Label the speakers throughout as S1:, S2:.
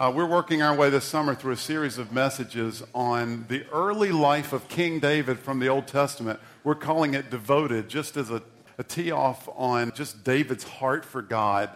S1: Uh, we're working our way this summer through a series of messages on the early life of King David from the Old Testament. We're calling it Devoted, just as a, a tee off on just David's heart for God.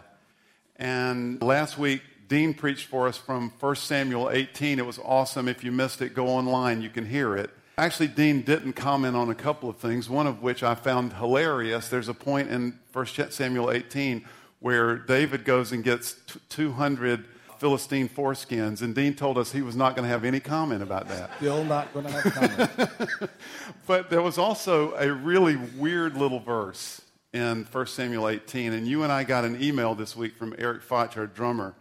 S1: And last week, Dean preached for us from 1 Samuel 18. It was awesome. If you missed it, go online, you can hear it. Actually, Dean didn't comment on a couple of things, one of which I found hilarious. There's a point in 1 Samuel 18 where David goes and gets 200 Philistine foreskins, and Dean told us he was not going to have any comment about that.
S2: Still not going to have comment.
S1: but there was also a really weird little verse in 1 Samuel 18, and you and I got an email this week from Eric Foch, our drummer.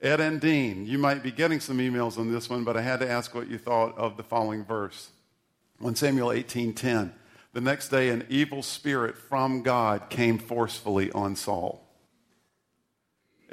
S1: Ed and Dean, you might be getting some emails on this one, but I had to ask what you thought of the following verse. 1 Samuel 18:10. The next day an evil spirit from God came forcefully on Saul.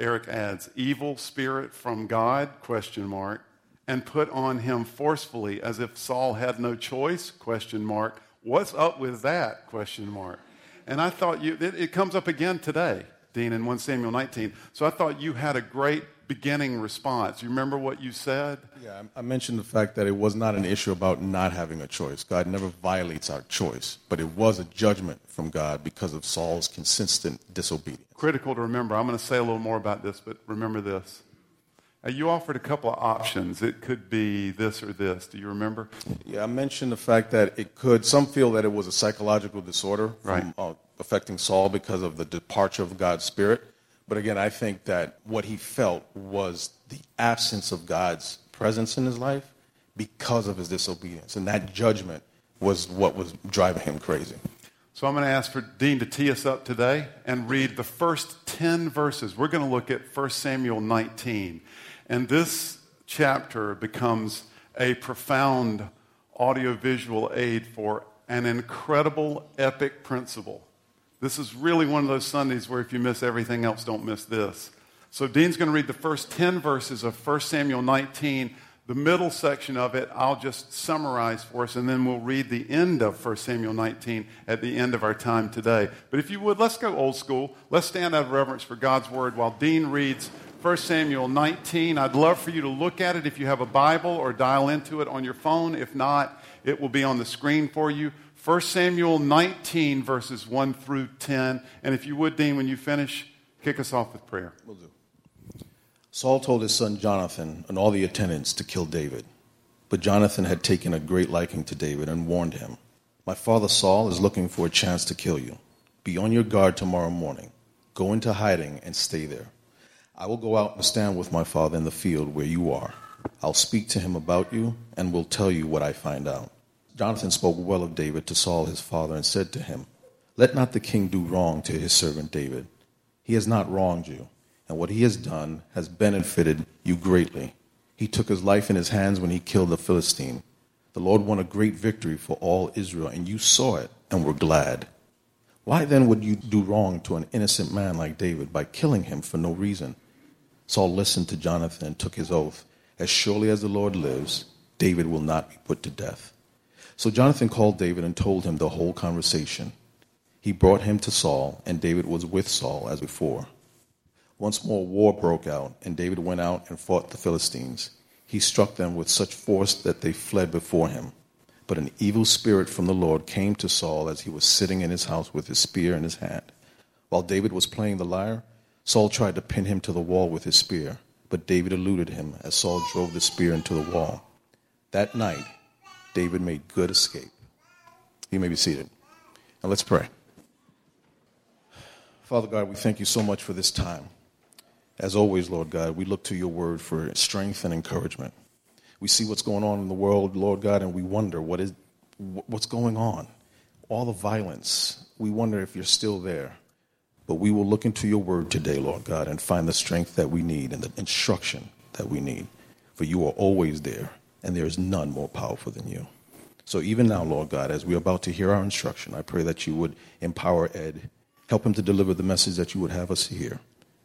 S1: Eric adds, evil spirit from God, question mark, and put on him forcefully as if Saul had no choice, question mark. What's up with that, question mark. And I thought you, it, it comes up again today, Dean, in 1 Samuel 19. So I thought you had a great beginning response. You remember what you said?
S2: Yeah, I mentioned the fact that it was not an issue about not having a choice. God never violates our choice, but it was a judgment from God because of Saul's consistent disobedience.
S1: Critical to remember. I'm going to say a little more about this, but remember this. You offered a couple of options. It could be this or this. Do you remember?
S2: Yeah, I mentioned the fact that it could. Some feel that it was a psychological disorder
S1: right.
S2: uh, affecting Saul because of the departure of God's Spirit. But again, I think that what he felt was the absence of God's presence in his life because of his disobedience. And that judgment was what was driving him crazy.
S1: So I'm going to ask for Dean to tee us up today and read the first 10 verses. We're going to look at 1 Samuel 19. And this chapter becomes a profound audiovisual aid for an incredible epic principle this is really one of those Sundays where if you miss everything else, don't miss this. So, Dean's going to read the first 10 verses of 1 Samuel 19. The middle section of it, I'll just summarize for us, and then we'll read the end of 1 Samuel 19 at the end of our time today. But if you would, let's go old school. Let's stand out of reverence for God's word while Dean reads 1 Samuel 19. I'd love for you to look at it if you have a Bible or dial into it on your phone. If not, it will be on the screen for you. 1 Samuel 19, verses 1 through 10. And if you would, Dean, when you finish, kick us off with prayer.
S2: We'll do. Saul told his son Jonathan and all the attendants to kill David. But Jonathan had taken a great liking to David and warned him My father Saul is looking for a chance to kill you. Be on your guard tomorrow morning. Go into hiding and stay there. I will go out and stand with my father in the field where you are. I'll speak to him about you and will tell you what I find out. Jonathan spoke well of David to Saul his father and said to him, Let not the king do wrong to his servant David. He has not wronged you, and what he has done has benefited you greatly. He took his life in his hands when he killed the Philistine. The Lord won a great victory for all Israel, and you saw it and were glad. Why then would you do wrong to an innocent man like David by killing him for no reason? Saul listened to Jonathan and took his oath. As surely as the Lord lives, David will not be put to death. So Jonathan called David and told him the whole conversation. He brought him to Saul, and David was with Saul as before. Once more, war broke out, and David went out and fought the Philistines. He struck them with such force that they fled before him. But an evil spirit from the Lord came to Saul as he was sitting in his house with his spear in his hand. While David was playing the lyre, Saul tried to pin him to the wall with his spear, but David eluded him as Saul drove the spear into the wall. That night, David made good escape. You may be seated. And let's pray. Father God, we thank you so much for this time. As always, Lord God, we look to your word for strength and encouragement. We see what's going on in the world, Lord God, and we wonder what is what's going on. All the violence. We wonder if you're still there. But we will look into your word today, Lord God, and find the strength that we need and the instruction that we need. For you are always there and there is none more powerful than you. So even now, Lord God, as we're about to hear our instruction, I pray that you would empower Ed, help him to deliver the message that you would have us hear.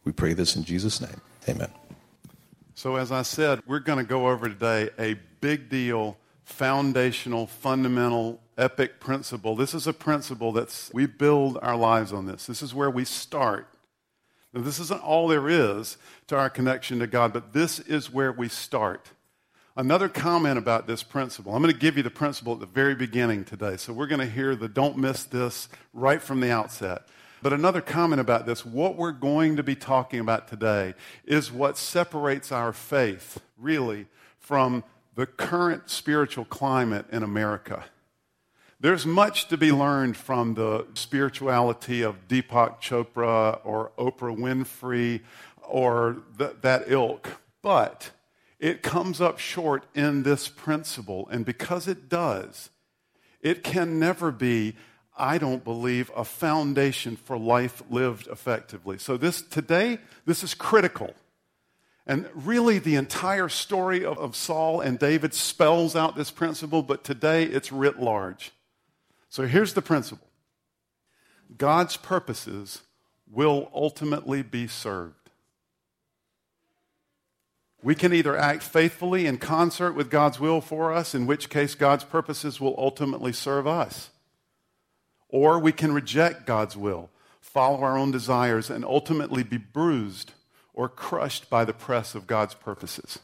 S2: We pray this in Jesus' name. Amen.
S1: So, as I said, we're going to go over today a big deal, foundational, fundamental, epic principle. This is a principle that's, we build our lives on this. This is where we start. Now, this isn't all there is to our connection to God, but this is where we start. Another comment about this principle. I'm going to give you the principle at the very beginning today. So we're going to hear the don't miss this right from the outset. But another comment about this what we're going to be talking about today is what separates our faith, really, from the current spiritual climate in America. There's much to be learned from the spirituality of Deepak Chopra or Oprah Winfrey or th- that ilk. But it comes up short in this principle. And because it does, it can never be, I don't believe, a foundation for life lived effectively. So, this today, this is critical. And really, the entire story of, of Saul and David spells out this principle, but today it's writ large. So, here's the principle God's purposes will ultimately be served. We can either act faithfully in concert with God's will for us, in which case God's purposes will ultimately serve us. Or we can reject God's will, follow our own desires, and ultimately be bruised or crushed by the press of God's purposes.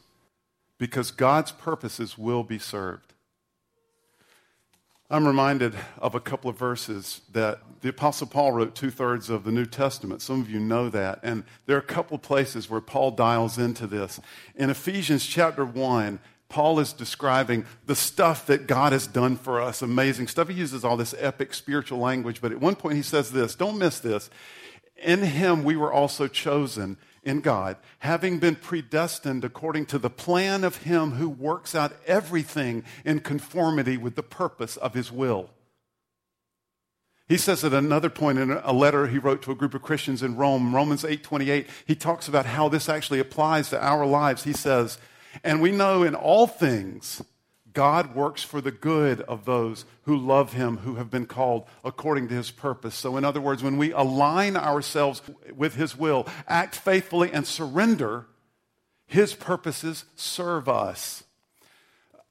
S1: Because God's purposes will be served. I'm reminded of a couple of verses that the Apostle Paul wrote two thirds of the New Testament. Some of you know that. And there are a couple of places where Paul dials into this. In Ephesians chapter 1, Paul is describing the stuff that God has done for us, amazing stuff. He uses all this epic spiritual language, but at one point he says this don't miss this. In him we were also chosen in God, having been predestined according to the plan of Him who works out everything in conformity with the purpose of His will. He says at another point in a letter he wrote to a group of Christians in Rome, Romans 8:28, he talks about how this actually applies to our lives. He says, "And we know in all things God works for the good of those who love him, who have been called according to his purpose. So, in other words, when we align ourselves with his will, act faithfully, and surrender, his purposes serve us.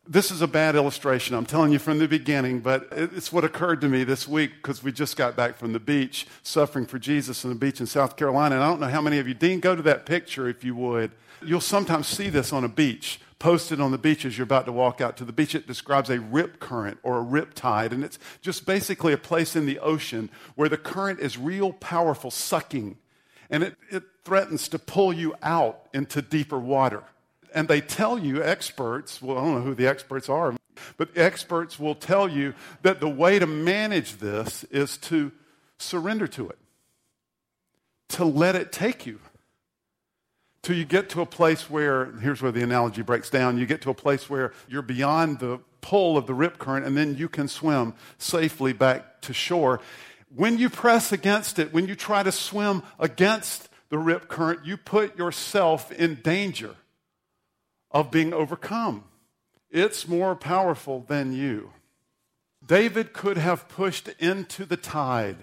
S1: This is a bad illustration. I'm telling you from the beginning, but it's what occurred to me this week because we just got back from the beach, suffering for Jesus on the beach in South Carolina. And I don't know how many of you, Dean, go to that picture if you would. You'll sometimes see this on a beach posted on the beach as you're about to walk out to the beach. It describes a rip current or a rip tide, and it's just basically a place in the ocean where the current is real powerful, sucking, and it, it threatens to pull you out into deeper water. And they tell you, experts, well, I don't know who the experts are, but experts will tell you that the way to manage this is to surrender to it, to let it take you till you get to a place where, here's where the analogy breaks down, you get to a place where you're beyond the pull of the rip current and then you can swim safely back to shore. When you press against it, when you try to swim against the rip current, you put yourself in danger of being overcome. It's more powerful than you. David could have pushed into the tide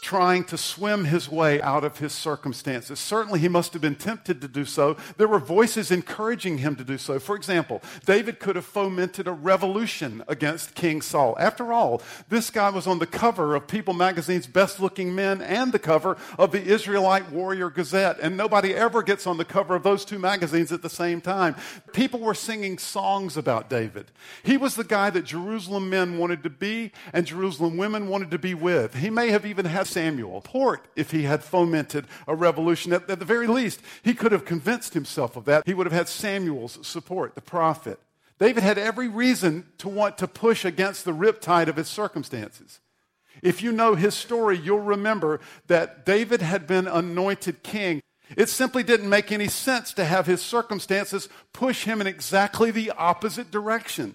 S1: trying to swim his way out of his circumstances. Certainly, he must have been tempted to do so. There were voices encouraging him to do so. For example, David could have fomented a revolution against King Saul. After all, this guy was on the cover of People magazine's best looking men and the cover of the Israelite Warrior Gazette, and nobody ever gets on the cover of those two magazines at the same time. People were singing songs about David. He was the guy that Jerusalem men wanted to be and Jerusalem women wanted to be with. He may have even had Samuel port if he had fomented a revolution. At, at the very least, he could have convinced himself of that. He would have had Samuel's support, the prophet. David had every reason to want to push against the riptide of his circumstances. If you know his story, you'll remember that David had been anointed king. It simply didn't make any sense to have his circumstances push him in exactly the opposite direction.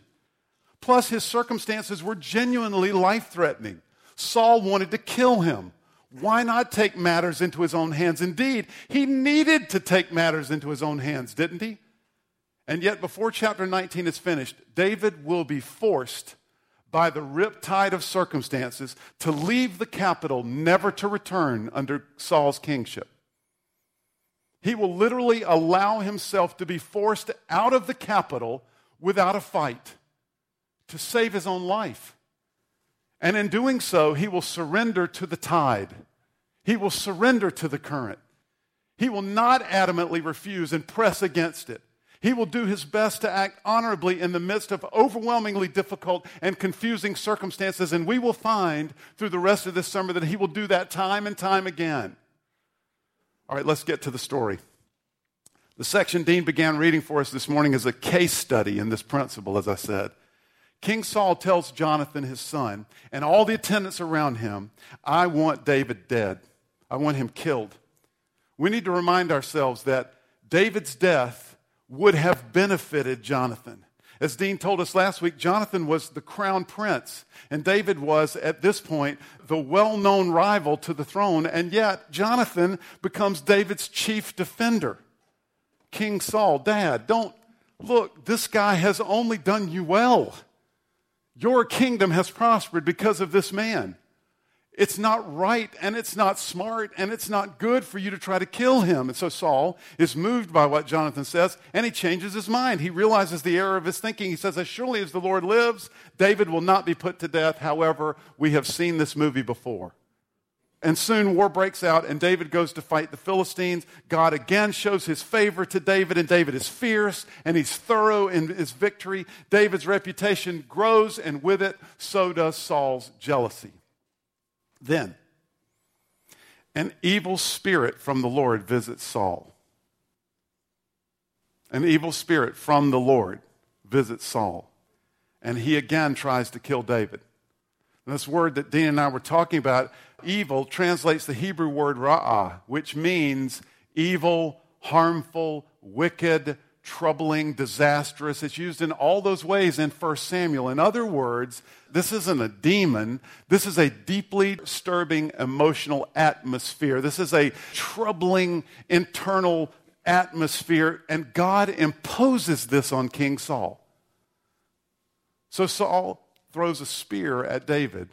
S1: Plus, his circumstances were genuinely life threatening. Saul wanted to kill him. Why not take matters into his own hands? Indeed, he needed to take matters into his own hands, didn't he? And yet, before chapter 19 is finished, David will be forced by the riptide of circumstances to leave the capital, never to return under Saul's kingship. He will literally allow himself to be forced out of the capital without a fight to save his own life. And in doing so, he will surrender to the tide. He will surrender to the current. He will not adamantly refuse and press against it. He will do his best to act honorably in the midst of overwhelmingly difficult and confusing circumstances. And we will find through the rest of this summer that he will do that time and time again. All right, let's get to the story. The section Dean began reading for us this morning is a case study in this principle, as I said. King Saul tells Jonathan, his son, and all the attendants around him, I want David dead. I want him killed. We need to remind ourselves that David's death would have benefited Jonathan. As Dean told us last week, Jonathan was the crown prince, and David was, at this point, the well known rival to the throne, and yet Jonathan becomes David's chief defender. King Saul, Dad, don't look, this guy has only done you well. Your kingdom has prospered because of this man. It's not right and it's not smart and it's not good for you to try to kill him. And so Saul is moved by what Jonathan says and he changes his mind. He realizes the error of his thinking. He says, As surely as the Lord lives, David will not be put to death. However, we have seen this movie before. And soon war breaks out, and David goes to fight the Philistines. God again shows his favor to David, and David is fierce and he's thorough in his victory. David's reputation grows, and with it, so does Saul's jealousy. Then, an evil spirit from the Lord visits Saul. An evil spirit from the Lord visits Saul, and he again tries to kill David. And this word that Dean and I were talking about evil translates the Hebrew word ra'ah, which means evil, harmful, wicked, troubling, disastrous. It's used in all those ways in 1 Samuel. In other words, this isn't a demon. This is a deeply disturbing emotional atmosphere. This is a troubling internal atmosphere, and God imposes this on King Saul. So Saul throws a spear at David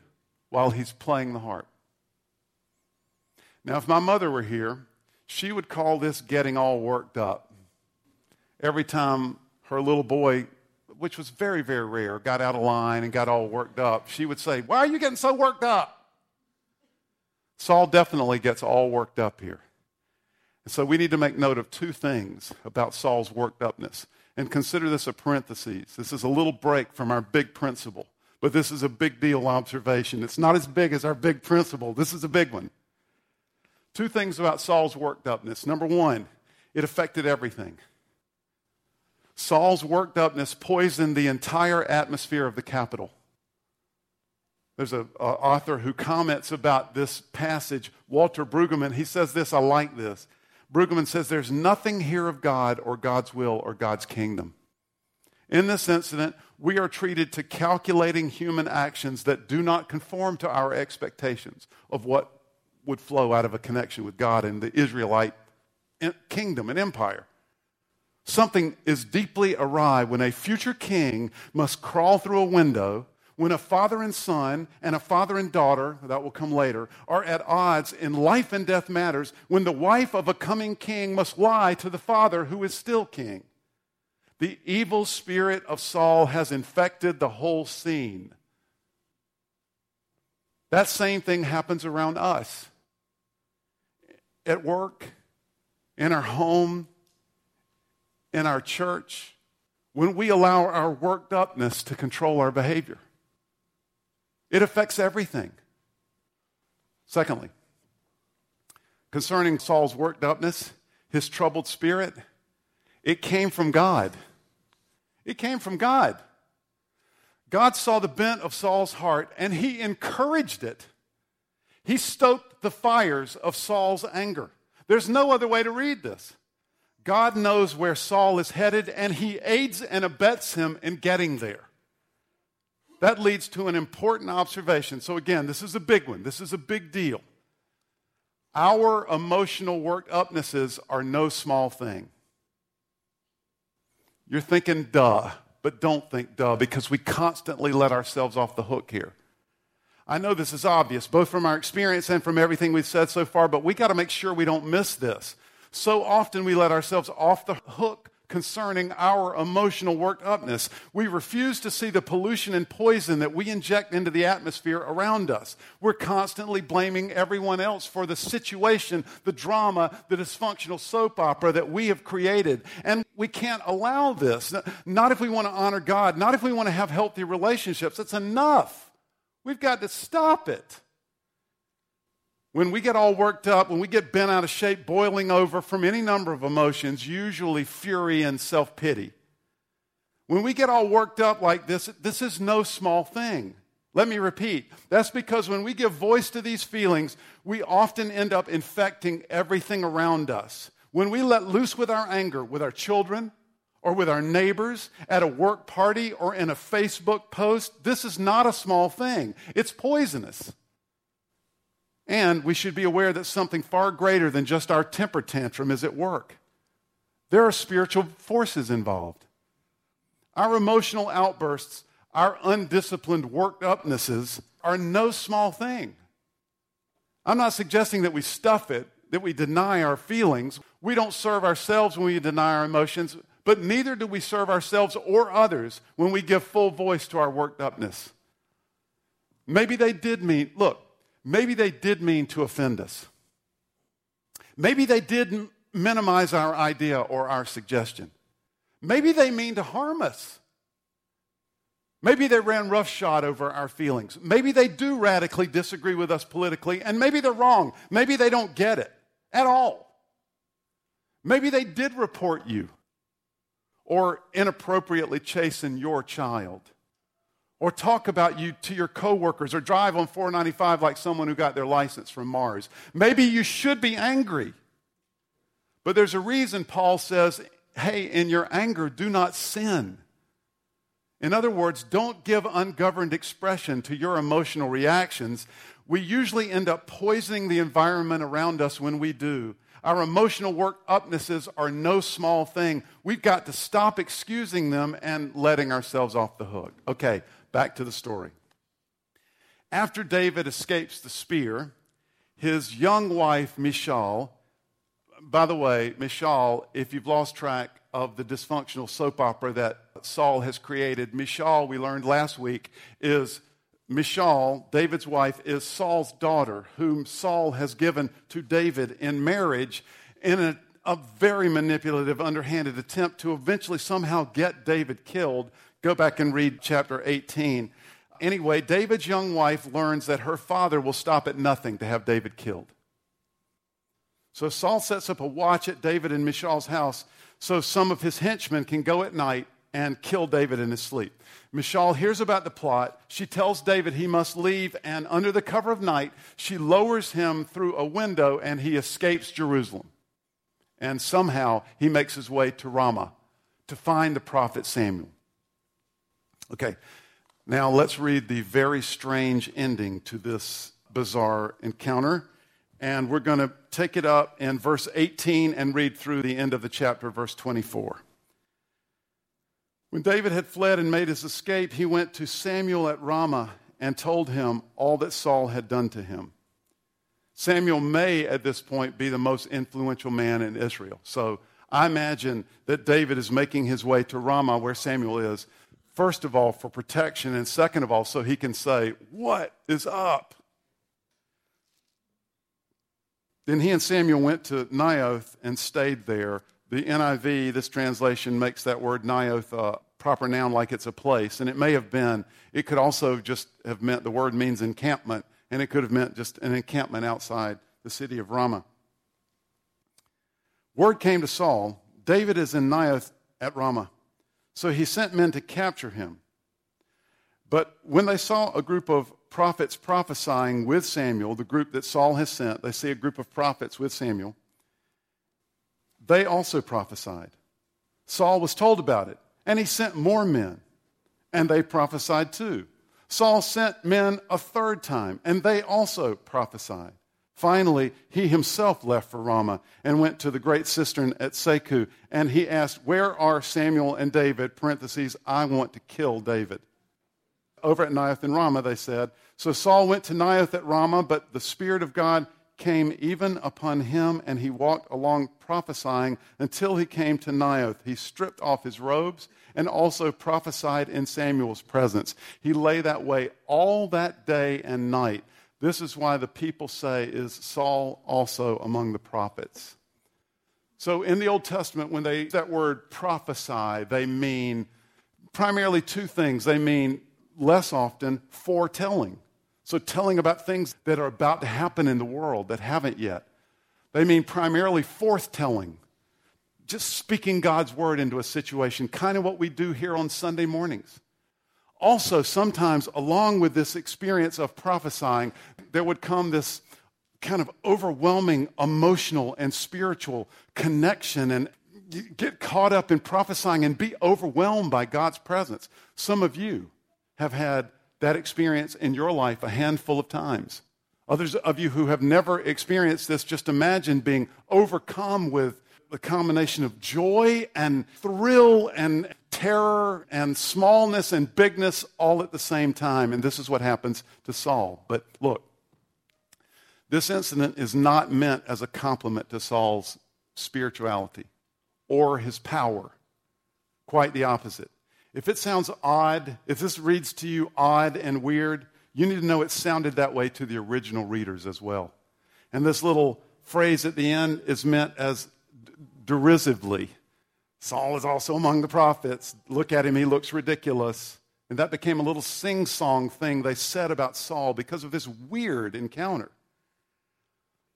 S1: while he's playing the harp. Now, if my mother were here, she would call this getting all worked up. Every time her little boy, which was very, very rare, got out of line and got all worked up, she would say, Why are you getting so worked up? Saul definitely gets all worked up here. And so we need to make note of two things about Saul's worked upness and consider this a parenthesis. This is a little break from our big principle, but this is a big deal observation. It's not as big as our big principle. This is a big one. Two things about Saul's worked upness. Number one, it affected everything. Saul's worked upness poisoned the entire atmosphere of the capital. There's an author who comments about this passage, Walter Brueggemann. He says this, I like this. Brueggemann says, There's nothing here of God or God's will or God's kingdom. In this incident, we are treated to calculating human actions that do not conform to our expectations of what would flow out of a connection with God and the Israelite kingdom and empire. Something is deeply awry when a future king must crawl through a window, when a father and son and a father and daughter, that will come later, are at odds in life and death matters, when the wife of a coming king must lie to the father who is still king. The evil spirit of Saul has infected the whole scene. That same thing happens around us at work, in our home, in our church, when we allow our worked upness to control our behavior. It affects everything. Secondly, concerning Saul's worked upness, his troubled spirit, it came from God. It came from God. God saw the bent of Saul's heart and he encouraged it. He stoked the fires of Saul's anger. There's no other way to read this. God knows where Saul is headed, and he aids and abets him in getting there. That leads to an important observation. So, again, this is a big one. This is a big deal. Our emotional worked upnesses are no small thing. You're thinking, duh, but don't think duh, because we constantly let ourselves off the hook here. I know this is obvious, both from our experience and from everything we've said so far, but we got to make sure we don't miss this. So often we let ourselves off the hook concerning our emotional worked upness. We refuse to see the pollution and poison that we inject into the atmosphere around us. We're constantly blaming everyone else for the situation, the drama, the dysfunctional soap opera that we have created. And we can't allow this. Not if we want to honor God, not if we want to have healthy relationships. It's enough. We've got to stop it. When we get all worked up, when we get bent out of shape, boiling over from any number of emotions, usually fury and self pity, when we get all worked up like this, this is no small thing. Let me repeat. That's because when we give voice to these feelings, we often end up infecting everything around us. When we let loose with our anger, with our children, or with our neighbors, at a work party, or in a Facebook post, this is not a small thing. It's poisonous. And we should be aware that something far greater than just our temper tantrum is at work. There are spiritual forces involved. Our emotional outbursts, our undisciplined worked upnesses are no small thing. I'm not suggesting that we stuff it, that we deny our feelings. We don't serve ourselves when we deny our emotions, but neither do we serve ourselves or others when we give full voice to our worked upness. Maybe they did mean, look, maybe they did mean to offend us. Maybe they did minimize our idea or our suggestion. Maybe they mean to harm us. Maybe they ran roughshod over our feelings. Maybe they do radically disagree with us politically, and maybe they're wrong. Maybe they don't get it at all. Maybe they did report you or inappropriately chasten your child or talk about you to your coworkers or drive on 495 like someone who got their license from Mars. Maybe you should be angry. But there's a reason Paul says, hey, in your anger, do not sin. In other words, don't give ungoverned expression to your emotional reactions. We usually end up poisoning the environment around us when we do. Our emotional work upnesses are no small thing. We've got to stop excusing them and letting ourselves off the hook. Okay, Back to the story. After David escapes the spear, his young wife, Michal, by the way, Michal, if you've lost track of the dysfunctional soap opera that Saul has created, Michal, we learned last week, is Michal, David's wife, is Saul's daughter, whom Saul has given to David in marriage in a, a very manipulative, underhanded attempt to eventually somehow get David killed Go back and read chapter 18. Anyway, David's young wife learns that her father will stop at nothing to have David killed. So Saul sets up a watch at David and Michal's house so some of his henchmen can go at night and kill David in his sleep. Michal hears about the plot. She tells David he must leave, and under the cover of night, she lowers him through a window and he escapes Jerusalem. And somehow he makes his way to Ramah to find the prophet Samuel. Okay, now let's read the very strange ending to this bizarre encounter. And we're going to take it up in verse 18 and read through the end of the chapter, verse 24. When David had fled and made his escape, he went to Samuel at Ramah and told him all that Saul had done to him. Samuel may, at this point, be the most influential man in Israel. So I imagine that David is making his way to Ramah, where Samuel is, First of all, for protection, and second of all, so he can say, What is up? Then he and Samuel went to Naioth and stayed there. The NIV, this translation, makes that word Naioth a proper noun like it's a place. And it may have been, it could also just have meant the word means encampment, and it could have meant just an encampment outside the city of Ramah. Word came to Saul David is in Naioth at Ramah. So he sent men to capture him. But when they saw a group of prophets prophesying with Samuel, the group that Saul has sent, they see a group of prophets with Samuel, they also prophesied. Saul was told about it, and he sent more men, and they prophesied too. Saul sent men a third time, and they also prophesied. Finally, he himself left for Ramah and went to the great cistern at Seku. And he asked, Where are Samuel and David? Parentheses, I want to kill David. Over at Naioth and Ramah, they said. So Saul went to Naioth at Ramah, but the Spirit of God came even upon him, and he walked along prophesying until he came to Naioth. He stripped off his robes and also prophesied in Samuel's presence. He lay that way all that day and night. This is why the people say, Is Saul also among the prophets? So in the Old Testament, when they that word prophesy, they mean primarily two things. They mean less often foretelling. So telling about things that are about to happen in the world that haven't yet. They mean primarily forthtelling. Just speaking God's word into a situation, kind of what we do here on Sunday mornings. Also, sometimes along with this experience of prophesying, there would come this kind of overwhelming emotional and spiritual connection and get caught up in prophesying and be overwhelmed by God's presence. Some of you have had that experience in your life a handful of times. Others of you who have never experienced this, just imagine being overcome with a combination of joy and thrill and terror and smallness and bigness all at the same time. And this is what happens to Saul. But look, this incident is not meant as a compliment to Saul's spirituality or his power. Quite the opposite. If it sounds odd, if this reads to you odd and weird, you need to know it sounded that way to the original readers as well. And this little phrase at the end is meant as derisively. Saul is also among the prophets. Look at him, he looks ridiculous. And that became a little sing song thing they said about Saul because of this weird encounter.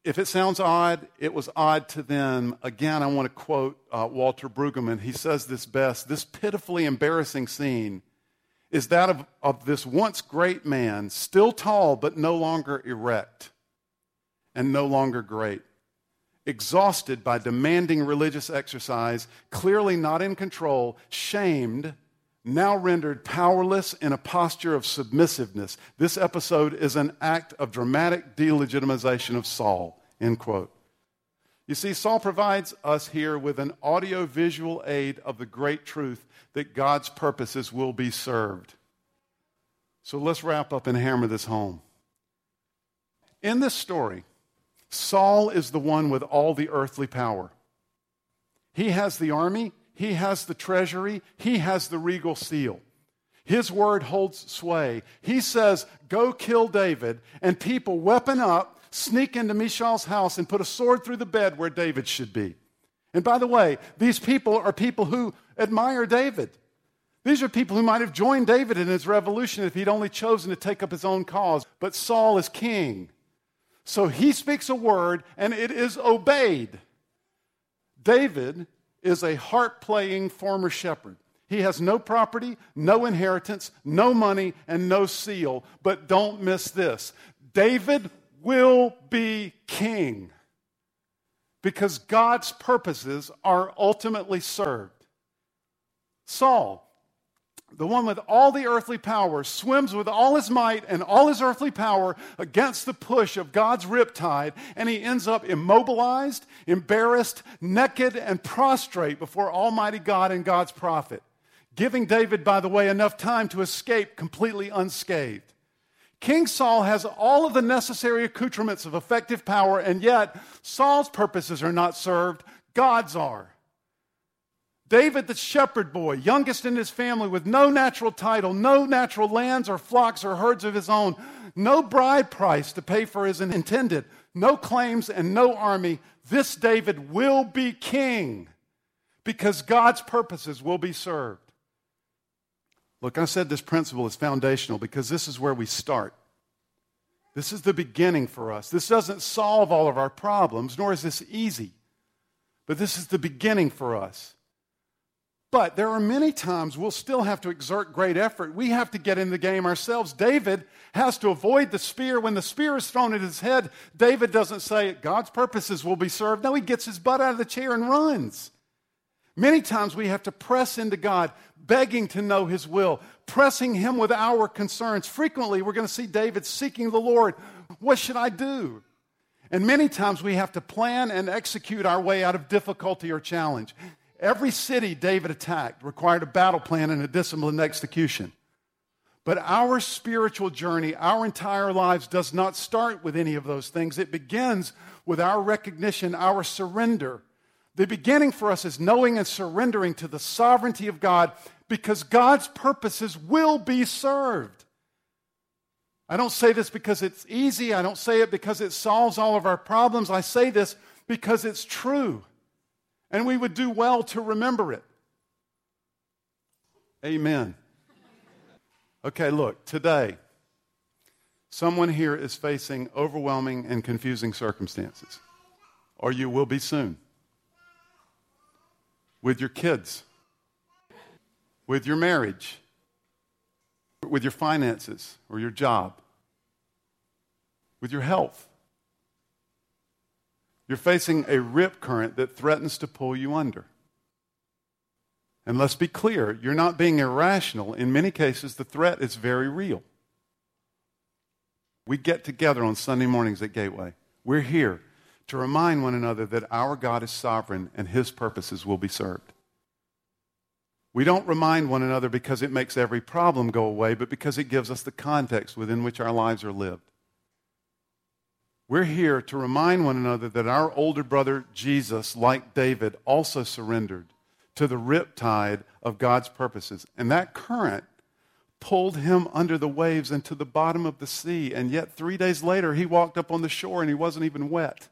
S1: If it sounds odd, it was odd to them. Again, I want to quote uh, Walter Brueggemann. He says this best this pitifully embarrassing scene is that of, of this once great man, still tall but no longer erect and no longer great. Exhausted by demanding religious exercise, clearly not in control, shamed, now rendered powerless in a posture of submissiveness. This episode is an act of dramatic delegitimization of Saul. End quote. You see, Saul provides us here with an audio visual aid of the great truth that God's purposes will be served. So let's wrap up and hammer this home. In this story, Saul is the one with all the earthly power. He has the army, he has the treasury, he has the regal seal. His word holds sway. He says, Go kill David, and people weapon up, sneak into Michal's house, and put a sword through the bed where David should be. And by the way, these people are people who admire David. These are people who might have joined David in his revolution if he'd only chosen to take up his own cause. But Saul is king. So he speaks a word, and it is obeyed. David is a harp playing former shepherd. He has no property, no inheritance, no money, and no seal. But don't miss this David will be king because God's purposes are ultimately served. Saul, the one with all the earthly power, swims with all his might and all his earthly power against the push of God's riptide, and he ends up immobilized, embarrassed, naked, and prostrate before Almighty God and God's prophet, giving David, by the way, enough time to escape completely unscathed. King Saul has all of the necessary accoutrements of effective power, and yet Saul's purposes are not served, God's are. David, the shepherd boy, youngest in his family, with no natural title, no natural lands or flocks or herds of his own, no bride price to pay for his intended, no claims and no army. This David will be king because God's purposes will be served. Look, I said this principle is foundational because this is where we start. This is the beginning for us. This doesn't solve all of our problems, nor is this easy, but this is the beginning for us. But there are many times we'll still have to exert great effort. We have to get in the game ourselves. David has to avoid the spear. When the spear is thrown at his head, David doesn't say, God's purposes will be served. No, he gets his butt out of the chair and runs. Many times we have to press into God, begging to know his will, pressing him with our concerns. Frequently, we're going to see David seeking the Lord. What should I do? And many times we have to plan and execute our way out of difficulty or challenge. Every city David attacked required a battle plan and a disciplined execution. But our spiritual journey, our entire lives, does not start with any of those things. It begins with our recognition, our surrender. The beginning for us is knowing and surrendering to the sovereignty of God because God's purposes will be served. I don't say this because it's easy. I don't say it because it solves all of our problems. I say this because it's true. And we would do well to remember it. Amen. Okay, look, today, someone here is facing overwhelming and confusing circumstances, or you will be soon. With your kids, with your marriage, with your finances or your job, with your health. You're facing a rip current that threatens to pull you under. And let's be clear, you're not being irrational. In many cases, the threat is very real. We get together on Sunday mornings at Gateway. We're here to remind one another that our God is sovereign and his purposes will be served. We don't remind one another because it makes every problem go away, but because it gives us the context within which our lives are lived. We're here to remind one another that our older brother Jesus, like David, also surrendered to the riptide of God's purposes. And that current pulled him under the waves into the bottom of the sea. And yet, three days later, he walked up on the shore and he wasn't even wet.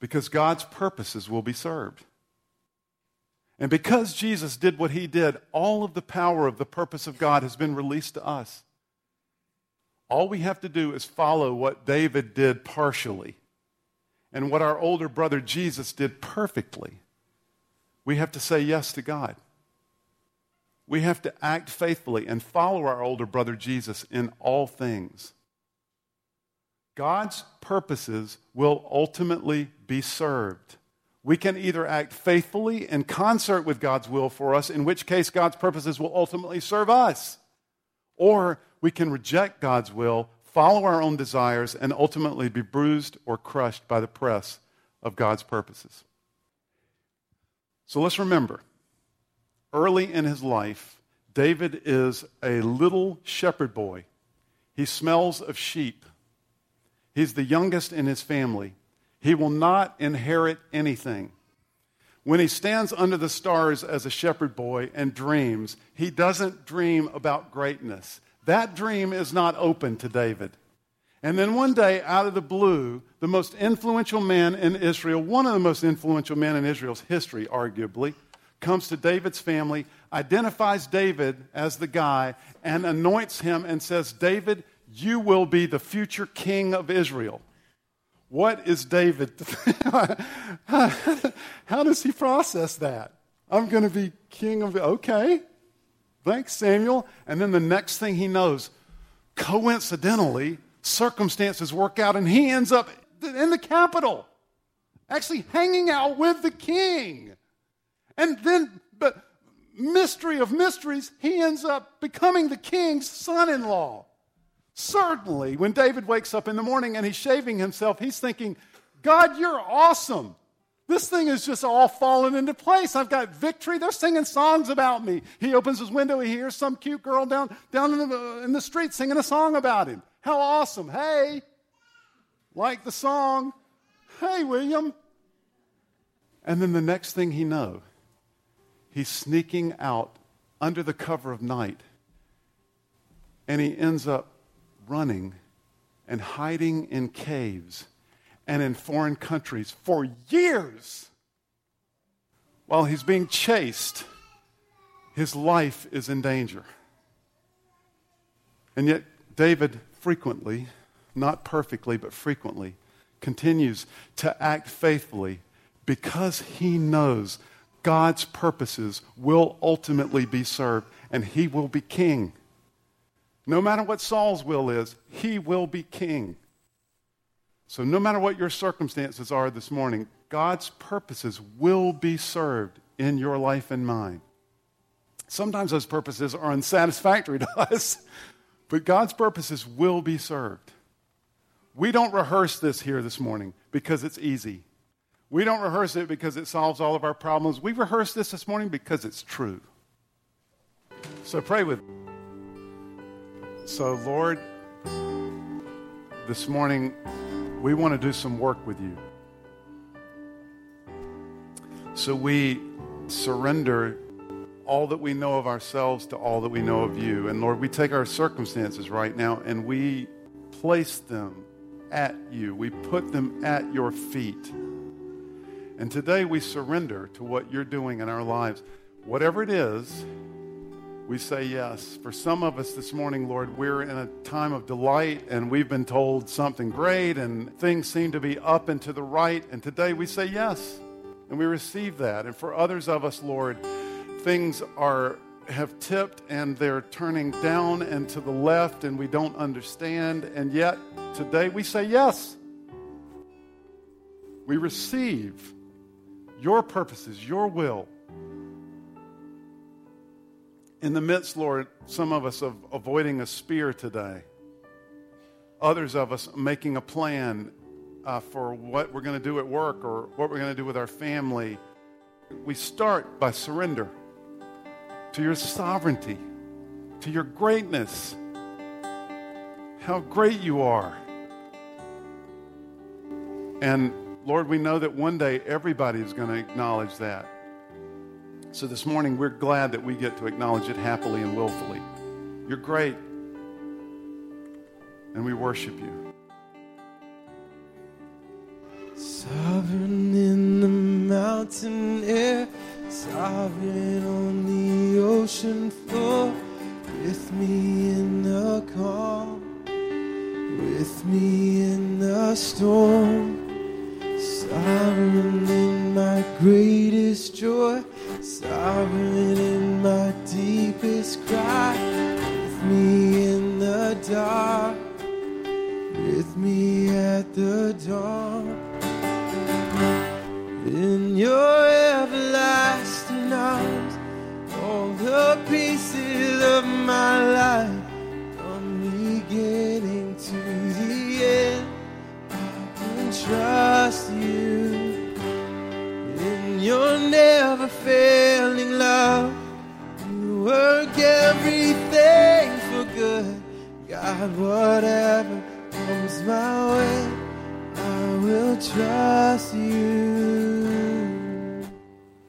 S1: Because God's purposes will be served. And because Jesus did what he did, all of the power of the purpose of God has been released to us. All we have to do is follow what David did partially and what our older brother Jesus did perfectly we have to say yes to God. We have to act faithfully and follow our older brother Jesus in all things. God's purposes will ultimately be served. We can either act faithfully in concert with God's will for us, in which case God's purposes will ultimately serve us, or we can reject God's will, follow our own desires, and ultimately be bruised or crushed by the press of God's purposes. So let's remember early in his life, David is a little shepherd boy. He smells of sheep. He's the youngest in his family. He will not inherit anything. When he stands under the stars as a shepherd boy and dreams, he doesn't dream about greatness. That dream is not open to David. And then one day, out of the blue, the most influential man in Israel, one of the most influential men in Israel's history, arguably, comes to David's family, identifies David as the guy, and anoints him and says, David, you will be the future king of Israel. What is David? How does he process that? I'm going to be king of. Okay. Thanks, Samuel. And then the next thing he knows, coincidentally, circumstances work out, and he ends up in the capital, actually hanging out with the king. And then, but mystery of mysteries, he ends up becoming the king's son in law. Certainly, when David wakes up in the morning and he's shaving himself, he's thinking, God, you're awesome. This thing is just all falling into place. I've got victory. They're singing songs about me. He opens his window. He hears some cute girl down, down in, the, in the street singing a song about him. How awesome. Hey, like the song, hey, William. And then the next thing he know, he's sneaking out under the cover of night. And he ends up running and hiding in caves and in foreign countries for years. While he's being chased, his life is in danger. And yet, David frequently, not perfectly, but frequently, continues to act faithfully because he knows God's purposes will ultimately be served and he will be king. No matter what Saul's will is, he will be king. So, no matter what your circumstances are this morning, God's purposes will be served in your life and mine. Sometimes those purposes are unsatisfactory to us, but God's purposes will be served. We don't rehearse this here this morning because it's easy. We don't rehearse it because it solves all of our problems. We rehearse this this morning because it's true. So pray with me. So, Lord, this morning we want to do some work with you. So we surrender all that we know of ourselves to all that we know of you. And Lord, we take our circumstances right now and we place them at you. We put them at your feet. And today we surrender to what you're doing in our lives. Whatever it is, we say yes. For some of us this morning, Lord, we're in a time of delight and we've been told something great and things seem to be up and to the right. And today we say yes and we receive that. And for others of us, Lord, things are have tipped and they're turning down and to the left and we don't understand. And yet today we say yes. We receive your purposes, your will in the midst, Lord, some of us of avoiding a spear today, others of us making a plan uh, for what we're going to do at work or what we're going to do with our family. We start by surrender to your sovereignty, to your greatness, how great you are. And Lord, we know that one day everybody is going to acknowledge that. So this morning, we're glad that we get to acknowledge it happily and willfully. You're great, and we worship you.
S3: Sovereign in the mountain air, sovereign on the ocean floor, with me in the calm, with me in the storm, sovereign in my greatest joy Sovereign in my deepest cry, with me in the dark, with me at the dawn. In your everlasting arms, all the pieces of my life, from beginning to the end, I can trust you in your never failing God, whatever comes my way, I will trust you.